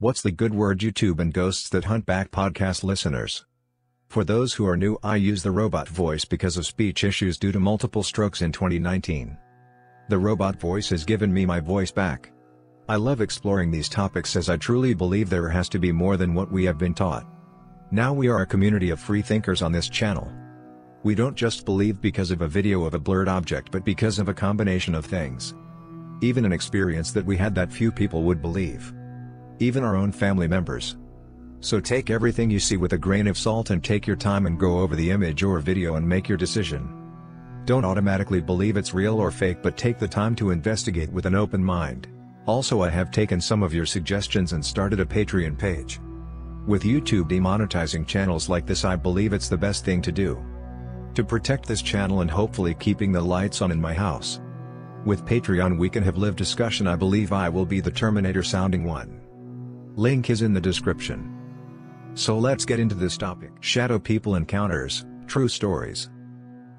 What's the good word YouTube and Ghosts That Hunt Back podcast listeners? For those who are new I use the robot voice because of speech issues due to multiple strokes in 2019. The robot voice has given me my voice back. I love exploring these topics as I truly believe there has to be more than what we have been taught. Now we are a community of free thinkers on this channel. We don't just believe because of a video of a blurred object but because of a combination of things. Even an experience that we had that few people would believe. Even our own family members. So take everything you see with a grain of salt and take your time and go over the image or video and make your decision. Don't automatically believe it's real or fake but take the time to investigate with an open mind. Also I have taken some of your suggestions and started a Patreon page. With YouTube demonetizing channels like this I believe it's the best thing to do. To protect this channel and hopefully keeping the lights on in my house. With Patreon we can have live discussion I believe I will be the Terminator sounding one. Link is in the description. So let's get into this topic. Shadow People Encounters, True Stories.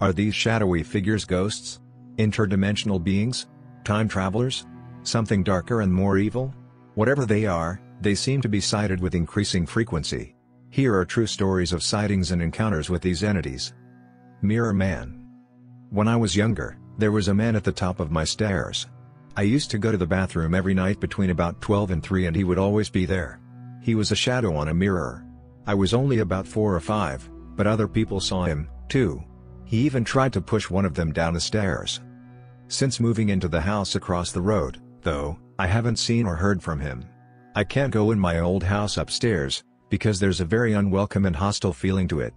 Are these shadowy figures ghosts? Interdimensional beings? Time travelers? Something darker and more evil? Whatever they are, they seem to be sighted with increasing frequency. Here are true stories of sightings and encounters with these entities. Mirror Man. When I was younger, there was a man at the top of my stairs. I used to go to the bathroom every night between about 12 and 3 and he would always be there. He was a shadow on a mirror. I was only about 4 or 5, but other people saw him, too. He even tried to push one of them down the stairs. Since moving into the house across the road, though, I haven't seen or heard from him. I can't go in my old house upstairs, because there's a very unwelcome and hostile feeling to it.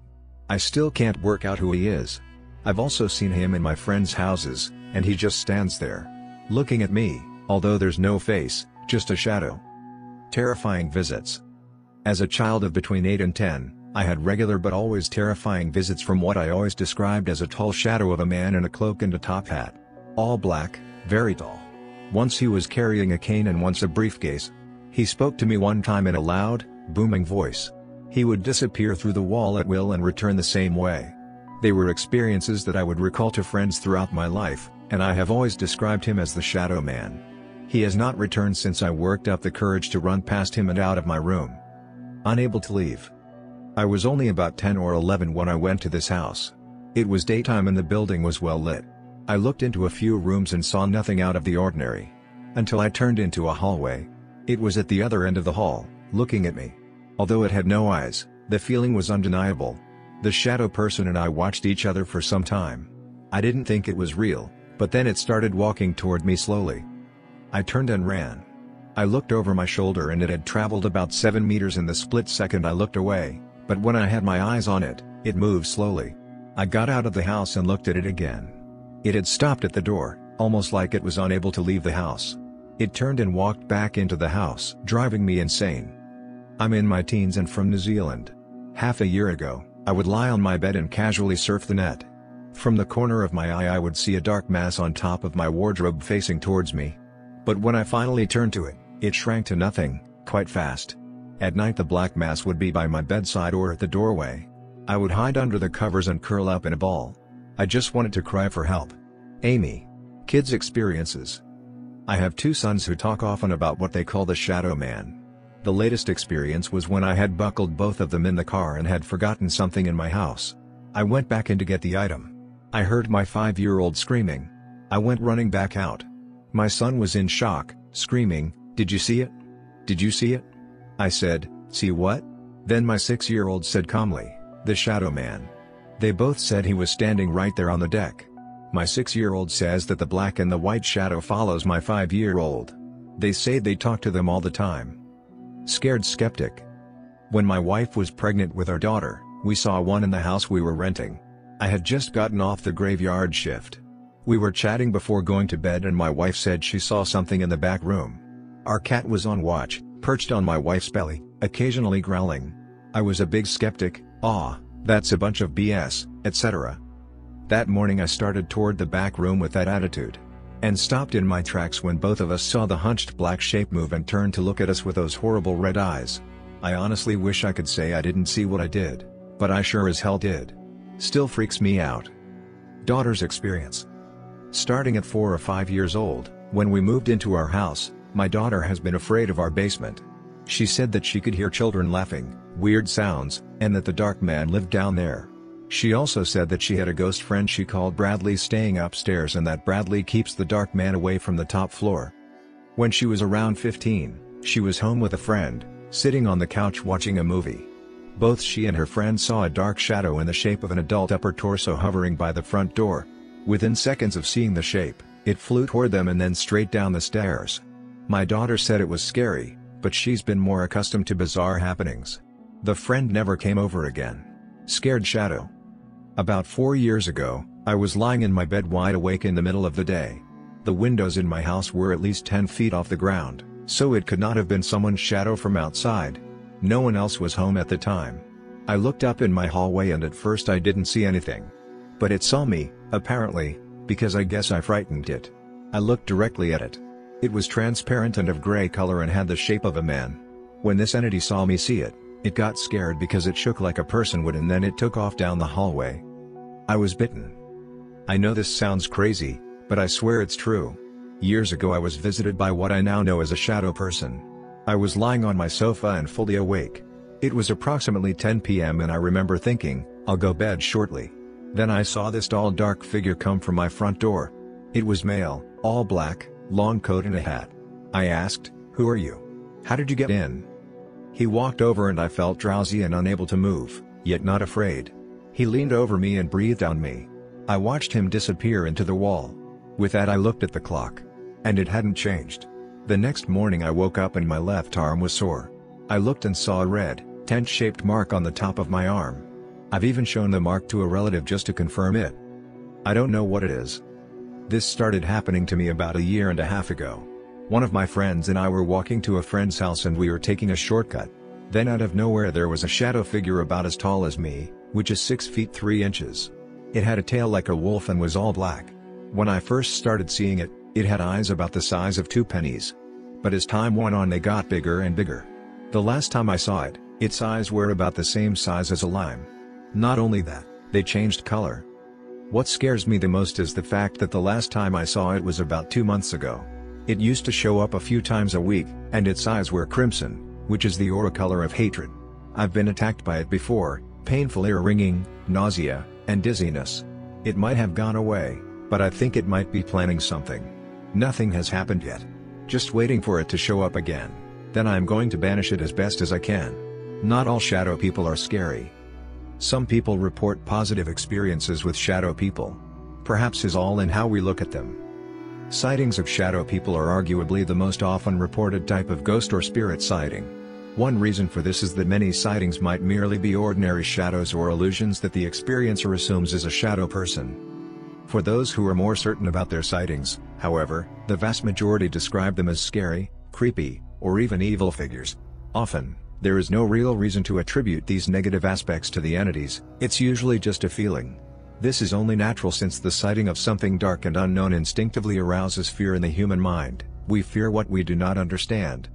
I still can't work out who he is. I've also seen him in my friends' houses, and he just stands there looking at me, although there's no face, just a shadow. Terrifying visits. As a child of between 8 and 10, I had regular but always terrifying visits from what I always described as a tall shadow of a man in a cloak and a top hat. All black, very tall. Once he was carrying a cane and once a briefcase. He spoke to me one time in a loud, booming voice. He would disappear through the wall at will and return the same way. They were experiences that I would recall to friends throughout my life, and I have always described him as the Shadow Man. He has not returned since I worked up the courage to run past him and out of my room. Unable to leave. I was only about 10 or 11 when I went to this house. It was daytime and the building was well lit. I looked into a few rooms and saw nothing out of the ordinary. Until I turned into a hallway. It was at the other end of the hall, looking at me. Although it had no eyes, the feeling was undeniable. The shadow person and I watched each other for some time. I didn't think it was real, but then it started walking toward me slowly. I turned and ran. I looked over my shoulder and it had traveled about 7 meters in the split second I looked away, but when I had my eyes on it, it moved slowly. I got out of the house and looked at it again. It had stopped at the door, almost like it was unable to leave the house. It turned and walked back into the house, driving me insane. I'm in my teens and from New Zealand. Half a year ago, I would lie on my bed and casually surf the net. From the corner of my eye I would see a dark mass on top of my wardrobe facing towards me. But when I finally turned to it, it shrank to nothing, quite fast. At night the black mass would be by my bedside or at the doorway. I would hide under the covers and curl up in a ball. I just wanted to cry for help. Amy. Kids experiences. I have two sons who talk often about what they call the shadow man. The latest experience was when I had buckled both of them in the car and had forgotten something in my house. I went back in to get the item. I heard my five-year-old screaming. I went running back out. My son was in shock, screaming, Did you see it? Did you see it? I said, See what? Then my six-year-old said calmly, The Shadow Man. They both said he was standing right there on the deck. My six-year-old says that the black and the white shadow follows my five-year-old. They say they talk to them all the time. Scared skeptic. When my wife was pregnant with our daughter, we saw one in the house we were renting. I had just gotten off the graveyard shift. We were chatting before going to bed and my wife said she saw something in the back room. Our cat was on watch, perched on my wife's belly, occasionally growling. I was a big skeptic, ah, that's a bunch of BS, etc. That morning I started toward the back room with that attitude. And stopped in my tracks when both of us saw the hunched black shape move and turn to look at us with those horrible red eyes. I honestly wish I could say I didn't see what I did, but I sure as hell did. Still freaks me out. Daughter's experience. Starting at 4 or 5 years old, when we moved into our house, my daughter has been afraid of our basement. She said that she could hear children laughing, weird sounds, and that the dark man lived down there. She also said that she had a ghost friend she called Bradley staying upstairs and that Bradley keeps the dark man away from the top floor. When she was around 15, she was home with a friend, sitting on the couch watching a movie. Both she and her friend saw a dark shadow in the shape of an adult upper torso hovering by the front door. Within seconds of seeing the shape, it flew toward them and then straight down the stairs. My daughter said it was scary, but she's been more accustomed to bizarre happenings. The friend never came over again. Scared Shadow. About four years ago, I was lying in my bed wide awake in the middle of the day. The windows in my house were at least 10 feet off the ground, so it could not have been someone's shadow from outside. No one else was home at the time. I looked up in my hallway and at first I didn't see anything. But it saw me, apparently, because I guess I frightened it. I looked directly at it. It was transparent and of gray color and had the shape of a man. When this entity saw me see it, it got scared because it shook like a person would and then it took off down the hallway. I was bitten. I know this sounds crazy, but I swear it's true. Years ago I was visited by what I now know as a shadow person. I was lying on my sofa and fully awake. It was approximately 10 p.m. and I remember thinking, I'll go bed shortly. Then I saw this tall dark figure come from my front door. It was male, all black, long coat and a hat. I asked, who are you? How did you get in? He walked over and I felt drowsy and unable to move, yet not afraid. He leaned over me and breathed on me. I watched him disappear into the wall. With that I looked at the clock. And it hadn't changed. The next morning I woke up and my left arm was sore. I looked and saw a red, tent-shaped mark on the top of my arm. I've even shown the mark to a relative just to confirm it. I don't know what it is. This started happening to me about a year and a half ago. One of my friends and I were walking to a friend's house and we were taking a shortcut. Then out of nowhere there was a shadow figure about as tall as me, which is 6 feet 3 inches. It had a tail like a wolf and was all black. When I first started seeing it, it had eyes about the size of two pennies. But as time went on they got bigger and bigger. The last time I saw it, its eyes were about the same size as a lime. Not only that, they changed color. What scares me the most is the fact that the last time I saw it was about two months ago. It used to show up a few times a week, and its eyes were crimson, which is the aura color of hatred. I've been attacked by it before, painful ear ringing, nausea, and dizziness. It might have gone away, but I think it might be planning something. Nothing has happened yet. Just waiting for it to show up again. Then I'm going to banish it as best as I can. Not all shadow people are scary. Some people report positive experiences with shadow people. Perhaps is all in how we look at them. Sightings of shadow people are arguably the most often reported type of ghost or spirit sighting. One reason for this is that many sightings might merely be ordinary shadows or illusions that the experiencer assumes is a shadow person. For those who are more certain about their sightings, however, the vast majority describe them as scary, creepy, or even evil figures. Often, there is no real reason to attribute these negative aspects to the entities, it's usually just a feeling. This is only natural since the sighting of something dark and unknown instinctively arouses fear in the human mind, we fear what we do not understand.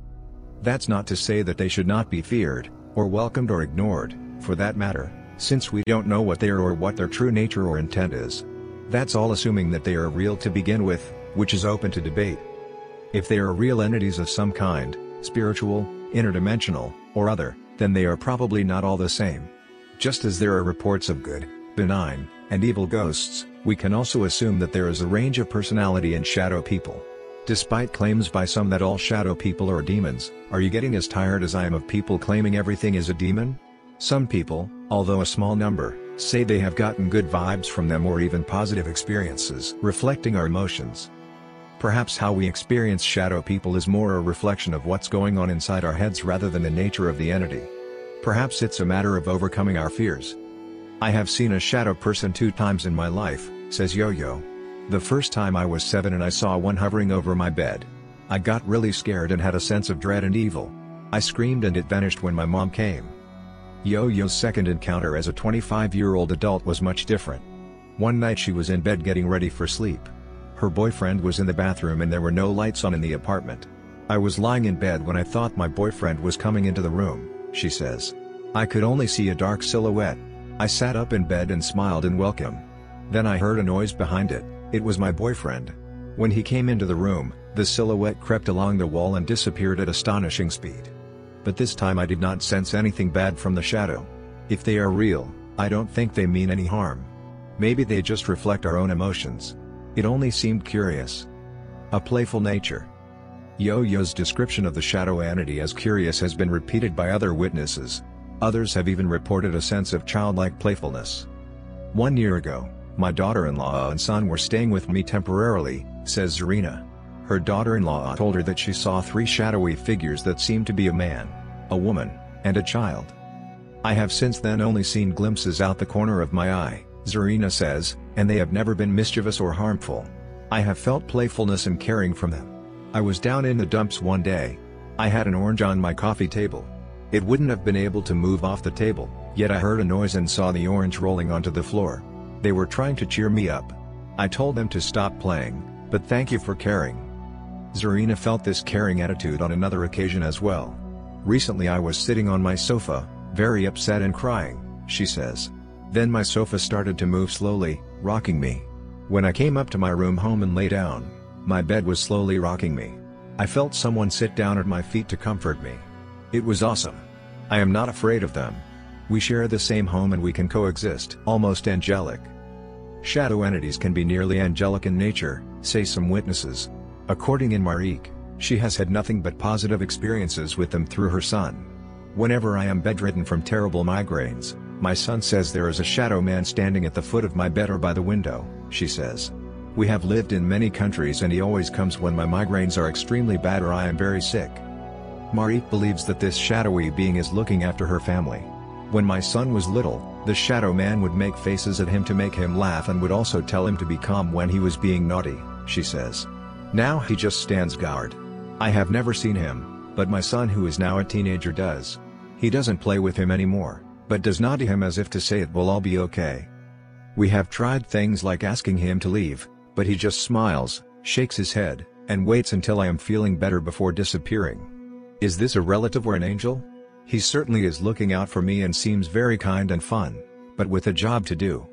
That's not to say that they should not be feared, or welcomed or ignored, for that matter, since we don't know what they are or what their true nature or intent is. That's all assuming that they are real to begin with, which is open to debate. If they are real entities of some kind, spiritual, interdimensional, or other, then they are probably not all the same. Just as there are reports of good, benign, and evil ghosts, we can also assume that there is a range of personality in shadow people. Despite claims by some that all shadow people are demons, are you getting as tired as I am of people claiming everything is a demon? Some people, although a small number, say they have gotten good vibes from them or even positive experiences reflecting our emotions. Perhaps how we experience shadow people is more a reflection of what's going on inside our heads rather than the nature of the entity. Perhaps it's a matter of overcoming our fears. I have seen a shadow person two times in my life, says Yo-Yo. The first time I was 7 and I saw one hovering over my bed. I got really scared and had a sense of dread and evil. I screamed and it vanished when my mom came. Yo-Yo's second encounter as a 25-year-old adult was much different. One night she was in bed getting ready for sleep. Her boyfriend was in the bathroom and there were no lights on in the apartment. I was lying in bed when I thought my boyfriend was coming into the room, she says. I could only see a dark silhouette. I sat up in bed and smiled in welcome. Then I heard a noise behind it. It was my boyfriend. When he came into the room, the silhouette crept along the wall and disappeared at astonishing speed. But this time I did not sense anything bad from the shadow. If they are real, I don't think they mean any harm. Maybe they just reflect our own emotions. It only seemed curious. A playful nature. Yo-Yo's description of the shadow entity as curious has been repeated by other witnesses. Others have even reported a sense of childlike playfulness. One year ago, my daughter-in-law and son were staying with me temporarily, says Zarina. Her daughter-in-law told her that she saw three shadowy figures that seemed to be a man, a woman, and a child. I have since then only seen glimpses out the corner of my eye, Zarina says, and they have never been mischievous or harmful. I have felt playfulness and caring from them. I was down in the dumps one day. I had an orange on my coffee table. It wouldn't have been able to move off the table, yet I heard a noise and saw the orange rolling onto the floor. They were trying to cheer me up. I told them to stop playing, but thank you for caring. Zarina felt this caring attitude on another occasion as well. Recently I was sitting on my sofa, very upset and crying, she says. Then my sofa started to move slowly, rocking me. When I came up to my room home and lay down, my bed was slowly rocking me. I felt someone sit down at my feet to comfort me. It was awesome. I am not afraid of them. We share the same home and we can coexist. Almost angelic. Shadow entities can be nearly angelic in nature, say some witnesses. According in Marik, she has had nothing but positive experiences with them through her son. Whenever I am bedridden from terrible migraines, my son says there is a shadow man standing at the foot of my bed or by the window, she says. We have lived in many countries and he always comes when my migraines are extremely bad or I am very sick. Marik believes that this shadowy being is looking after her family. When my son was little, the shadow man would make faces at him to make him laugh and would also tell him to be calm when he was being naughty, she says. Now he just stands guard. I have never seen him, but my son who is now a teenager does. He doesn't play with him anymore, but does nod to him as if to say it will all be okay. We have tried things like asking him to leave, but he just smiles, shakes his head, and waits until I am feeling better before disappearing. Is this a relative or an angel? He certainly is looking out for me and seems very kind and fun, but with a job to do.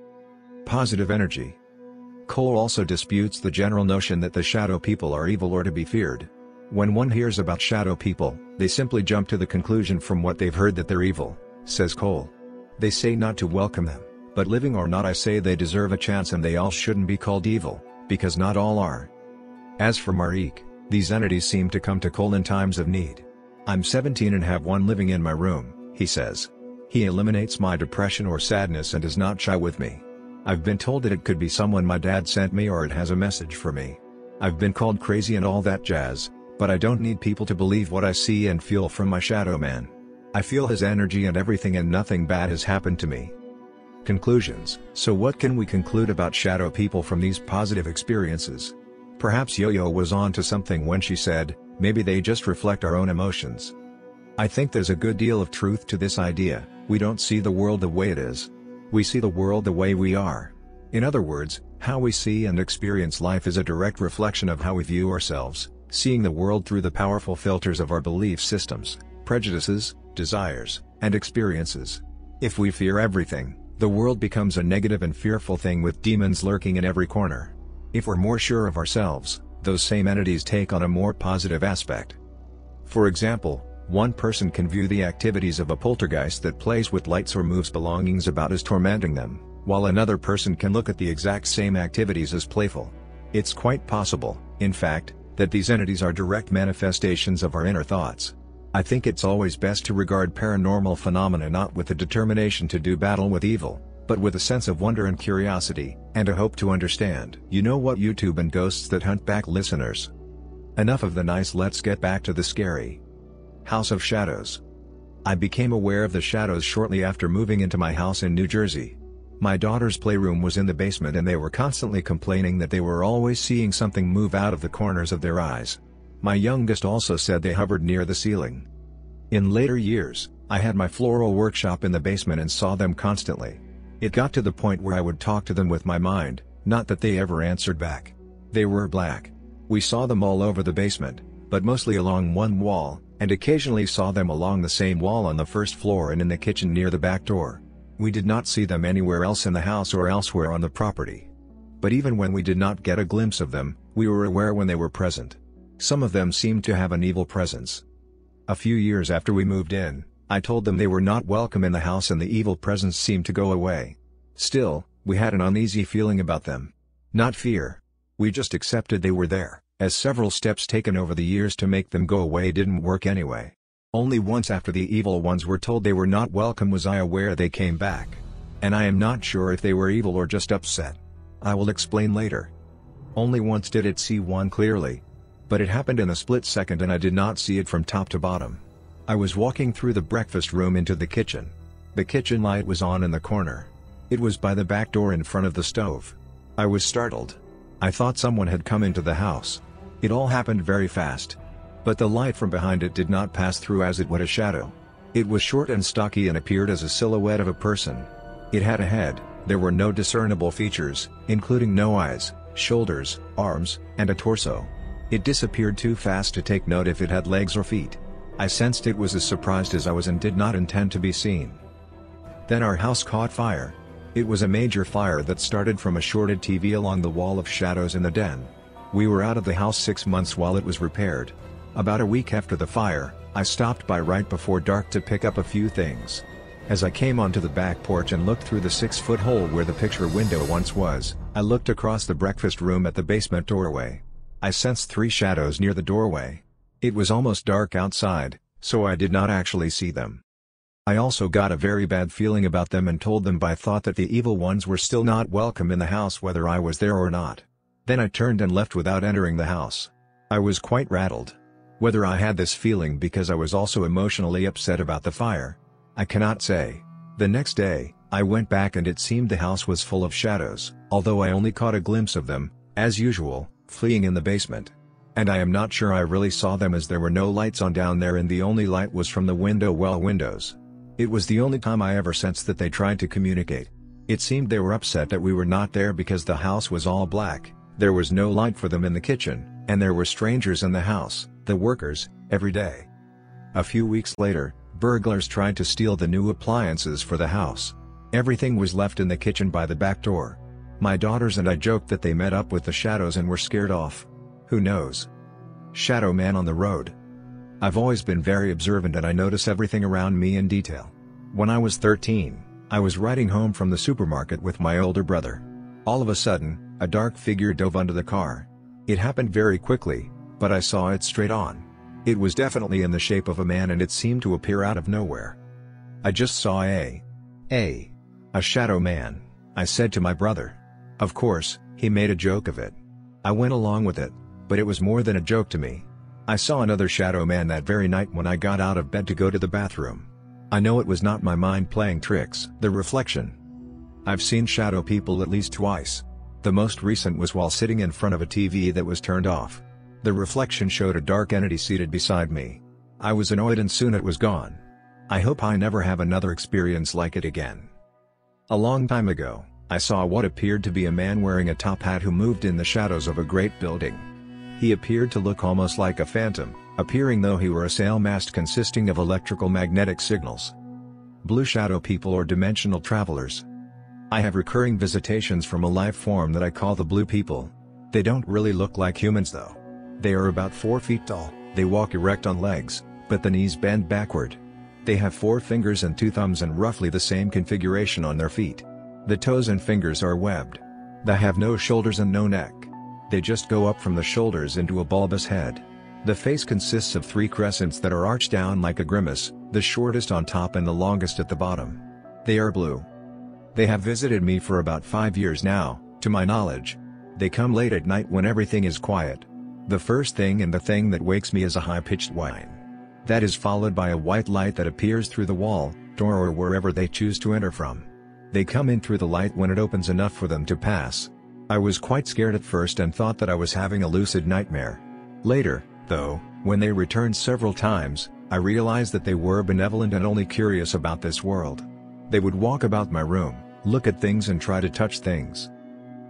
Positive energy. Cole also disputes the general notion that the shadow people are evil or to be feared. When one hears about shadow people, they simply jump to the conclusion from what they've heard that they're evil, says Cole. They say not to welcome them, but living or not I say they deserve a chance and they all shouldn't be called evil because not all are. As for Marique, these entities seem to come to Cole in times of need. I'm 17 and have one living in my room, he says. He eliminates my depression or sadness and is not shy with me. I've been told that it could be someone my dad sent me or it has a message for me. I've been called crazy and all that jazz, but I don't need people to believe what I see and feel from my shadow man. I feel his energy and everything and nothing bad has happened to me. Conclusions So what can we conclude about shadow people from these positive experiences? Perhaps Yo-Yo was on to something when she said, maybe they just reflect our own emotions. I think there's a good deal of truth to this idea, we don't see the world the way it is. We see the world the way we are. In other words, how we see and experience life is a direct reflection of how we view ourselves, seeing the world through the powerful filters of our belief systems, prejudices, desires, and experiences. If we fear everything, the world becomes a negative and fearful thing with demons lurking in every corner. If we're more sure of ourselves, those same entities take on a more positive aspect. For example, one person can view the activities of a poltergeist that plays with lights or moves belongings about as tormenting them, while another person can look at the exact same activities as playful. It's quite possible, in fact, that these entities are direct manifestations of our inner thoughts. I think it's always best to regard paranormal phenomena not with the determination to do battle with evil, but with a sense of wonder and curiosity, and a hope to understand. You know what YouTube and ghosts that hunt back listeners. Enough of the nice let's get back to the scary. House of Shadows. I became aware of the shadows shortly after moving into my house in New Jersey. My daughter's playroom was in the basement and they were constantly complaining that they were always seeing something move out of the corners of their eyes. My youngest also said they hovered near the ceiling. In later years, I had my floral workshop in the basement and saw them constantly. It got to the point where I would talk to them with my mind, not that they ever answered back. They were black. We saw them all over the basement, but mostly along one wall, and occasionally saw them along the same wall on the first floor and in the kitchen near the back door. We did not see them anywhere else in the house or elsewhere on the property. But even when we did not get a glimpse of them, we were aware when they were present. Some of them seemed to have an evil presence. A few years after we moved in, I told them they were not welcome in the house and the evil presence seemed to go away. Still, we had an uneasy feeling about them. Not fear. We just accepted they were there, as several steps taken over the years to make them go away didn't work anyway. Only once after the evil ones were told they were not welcome was I aware they came back. And I am not sure if they were evil or just upset. I will explain later. Only once did it see one clearly, but it happened in a split second and I did not see it from top to bottom. I was walking through the breakfast room into the kitchen. The kitchen light was on in the corner. It was by the back door in front of the stove. I was startled. I thought someone had come into the house. It all happened very fast. But the light from behind it did not pass through as it would a shadow. It was short and stocky and appeared as a silhouette of a person. It had a head, there were no discernible features, including no eyes, shoulders, arms, and a torso. It disappeared too fast to take note if it had legs or feet. I sensed it was as surprised as I was and did not intend to be seen. Then our house caught fire. It was a major fire that started from a shorted TV along the wall of shadows in the den. We were out of the house six months while it was repaired. About a week after the fire, I stopped by right before dark to pick up a few things. As I came onto the back porch and looked through the six-foot hole where the picture window once was, I looked across the breakfast room at the basement doorway. I sensed three shadows near the doorway. It was almost dark outside, so I did not actually see them. I also got a very bad feeling about them and told them by thought that the evil ones were still not welcome in the house whether I was there or not. Then I turned and left without entering the house. I was quite rattled. Whether I had this feeling because I was also emotionally upset about the fire. I cannot say. The next day, I went back and it seemed the house was full of shadows, although I only caught a glimpse of them, as usual, fleeing in the basement. And I am not sure I really saw them as there were no lights on down there and the only light was from the window well windows. It was the only time I ever sensed that they tried to communicate. It seemed they were upset that we were not there because the house was all black, there was no light for them in the kitchen, and there were strangers in the house, the workers, every day. A few weeks later, burglars tried to steal the new appliances for the house. Everything was left in the kitchen by the back door. My daughters and I joked that they met up with the shadows and were scared off. Who knows? Shadow Man on the road. I've always been very observant and I notice everything around me in detail. When I was 13, I was riding home from the supermarket with my older brother. All of a sudden, a dark figure dove under the car. It happened very quickly, but I saw it straight on. It was definitely in the shape of a man and it seemed to appear out of nowhere. I just saw a... a... a shadow man, I said to my brother. Of course, he made a joke of it. I went along with it, but it was more than a joke to me. I saw another shadow man that very night when I got out of bed to go to the bathroom. I know it was not my mind playing tricks. The reflection. I've seen shadow people at least twice. The most recent was while sitting in front of a TV that was turned off. The reflection showed a dark entity seated beside me. I was annoyed and soon it was gone. I hope I never have another experience like it again. A long time ago, I saw what appeared to be a man wearing a top hat who moved in the shadows of a great building. He appeared to look almost like a phantom, appearing though he were a sail mast consisting of electrical magnetic signals. Blue shadow people or dimensional travelers. I have recurring visitations from a life form that I call the blue people. They don't really look like humans though. They are about 4 feet tall, they walk erect on legs, but the knees bend backward. They have four fingers and two thumbs and roughly the same configuration on their feet. The toes and fingers are webbed. They have no shoulders and no neck. They just go up from the shoulders into a bulbous head. The face consists of three crescents that are arched down like a grimace, the shortest on top and the longest at the bottom. They are blue. They have visited me for about five years now, to my knowledge. They come late at night when everything is quiet. The first thing and the thing that wakes me is a high-pitched whine. That is followed by a white light that appears through the wall, door or wherever they choose to enter from. They come in through the light when it opens enough for them to pass. I was quite scared at first and thought that I was having a lucid nightmare. Later, though, when they returned several times, I realized that they were benevolent and only curious about this world. They would walk about my room, look at things and try to touch things.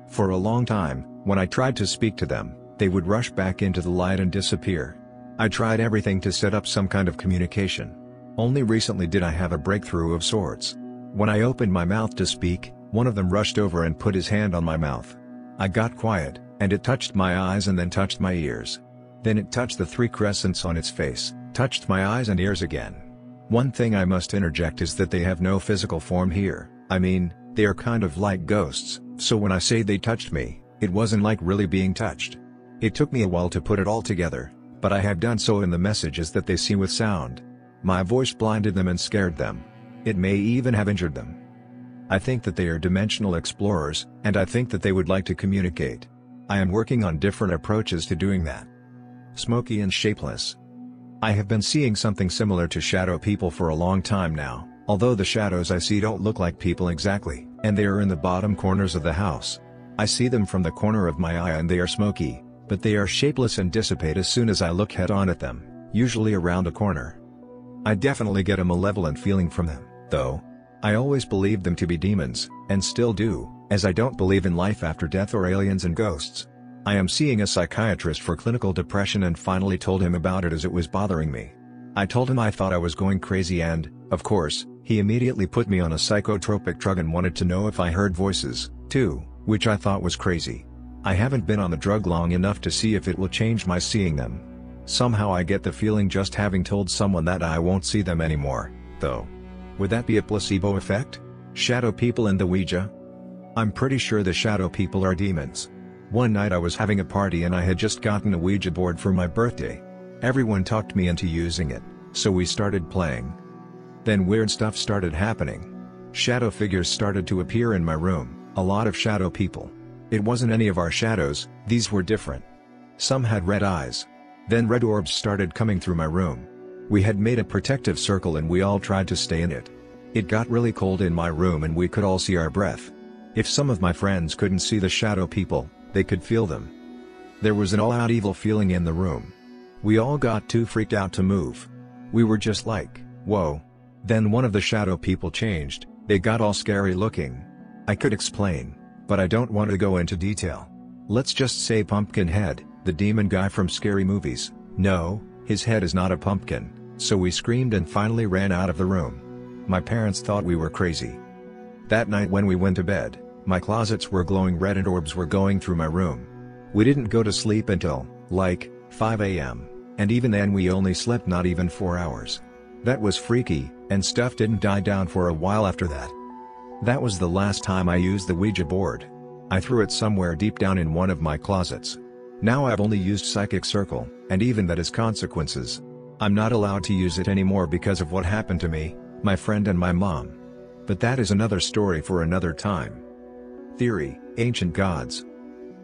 For a long time, when I tried to speak to them, they would rush back into the light and disappear. I tried everything to set up some kind of communication. Only recently did I have a breakthrough of sorts. When I opened my mouth to speak, one of them rushed over and put his hand on my mouth. I got quiet, and it touched my eyes and then touched my ears. Then it touched the three crescents on its face, touched my eyes and ears again. One thing I must interject is that they have no physical form here, I mean, they are kind of like ghosts, so when I say they touched me, it wasn't like really being touched. It took me a while to put it all together, but I have done so in the messages that they see with sound. My voice blinded them and scared them. It may even have injured them. I think that they are dimensional explorers, and I think that they would like to communicate. I am working on different approaches to doing that. Smoky and shapeless. I have been seeing something similar to shadow people for a long time now, although the shadows I see don't look like people exactly, and they are in the bottom corners of the house. I see them from the corner of my eye and they are smoky, but they are shapeless and dissipate as soon as I look head on at them, usually around a corner. I definitely get a malevolent feeling from them, though. I always believed them to be demons, and still do, as I don't believe in life after death or aliens and ghosts. I am seeing a psychiatrist for clinical depression and finally told him about it as it was bothering me. I told him I thought I was going crazy and, of course, he immediately put me on a psychotropic drug and wanted to know if I heard voices, too, which I thought was crazy. I haven't been on the drug long enough to see if it will change my seeing them. Somehow I get the feeling just having told someone that I won't see them anymore, though. Would that be a placebo effect? Shadow people and the Ouija? I'm pretty sure the shadow people are demons. One night I was having a party and I had just gotten a Ouija board for my birthday. Everyone talked me into using it, so we started playing. Then weird stuff started happening. Shadow figures started to appear in my room, a lot of shadow people. It wasn't any of our shadows, these were different. Some had red eyes. Then red orbs started coming through my room. We had made a protective circle and we all tried to stay in it. It got really cold in my room and we could all see our breath. If some of my friends couldn't see the shadow people, they could feel them. There was an all-out evil feeling in the room. We all got too freaked out to move. We were just like, whoa. Then one of the shadow people changed, they got all scary looking. I could explain, but I don't want to go into detail. Let's just say Pumpkinhead, the demon guy from scary movies. No, his head is not a pumpkin, so we screamed and finally ran out of the room. My parents thought we were crazy. That night when we went to bed, my closets were glowing red and orbs were going through my room. We didn't go to sleep until, like, 5 am, and even then we only slept not even 4 hours. That was freaky, and stuff didn't die down for a while after that. That was the last time I used the Ouija board. I threw it somewhere deep down in one of my closets. Now I've only used Psychic Circle, and even that has consequences. I'm not allowed to use it anymore because of what happened to me, my friend and my mom. But that is another story for another time. Theory, Ancient Gods.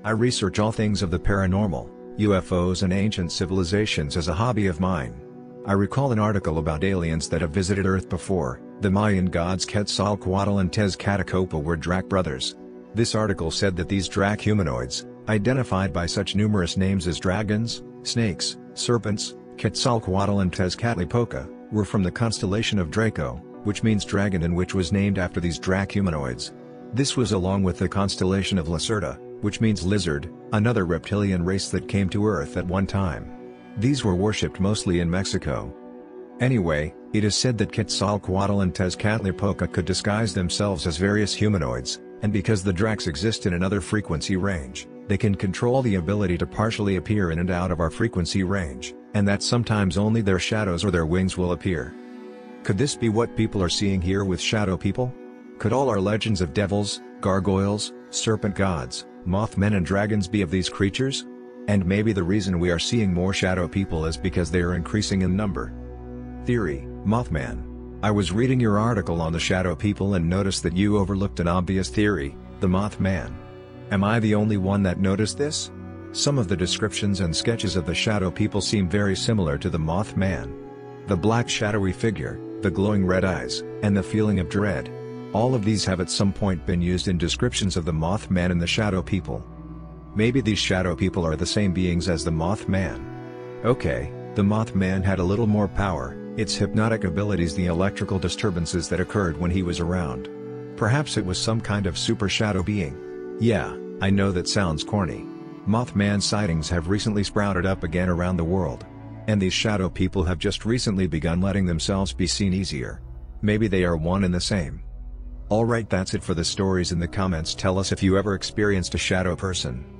I research all things of the paranormal, UFOs and ancient civilizations as a hobby of mine. I recall an article about aliens that have visited Earth before, the Mayan gods Quetzalcoatl and Tezcatlipoca were Drac brothers. This article said that these Drac humanoids, identified by such numerous names as dragons, snakes, serpents, Quetzalcoatl and Tezcatlipoca, were from the constellation of Draco, which means dragon and which was named after these Drac humanoids. This was along with the constellation of Lacerta, which means lizard, another reptilian race that came to Earth at one time. These were worshipped mostly in Mexico. Anyway, it is said that Quetzalcoatl and Tezcatlipoca could disguise themselves as various humanoids, and because the Dracs exist in another frequency range, they can control the ability to partially appear in and out of our frequency range, and that sometimes only their shadows or their wings will appear. Could this be what people are seeing here with shadow people? Could all our legends of devils, gargoyles, serpent gods, mothmen and dragons be of these creatures? And maybe the reason we are seeing more shadow people is because they are increasing in number. Theory, Mothman. I was reading your article on the shadow people and noticed that you overlooked an obvious theory, the Mothman. Am I the only one that noticed this? Some of the descriptions and sketches of the shadow people seem very similar to the Mothman. The black shadowy figure, the glowing red eyes, and the feeling of dread. All of these have at some point been used in descriptions of the Mothman and the Shadow People. Maybe these Shadow People are the same beings as the Mothman. Okay, the Mothman had a little more power, its hypnotic abilities the electrical disturbances that occurred when he was around. Perhaps it was some kind of super shadow being. Yeah, I know that sounds corny. Mothman sightings have recently sprouted up again around the world. And these shadow people have just recently begun letting themselves be seen easier. Maybe they are one and the same. Alright that's it for the stories in the comments tell us if you ever experienced a shadow person.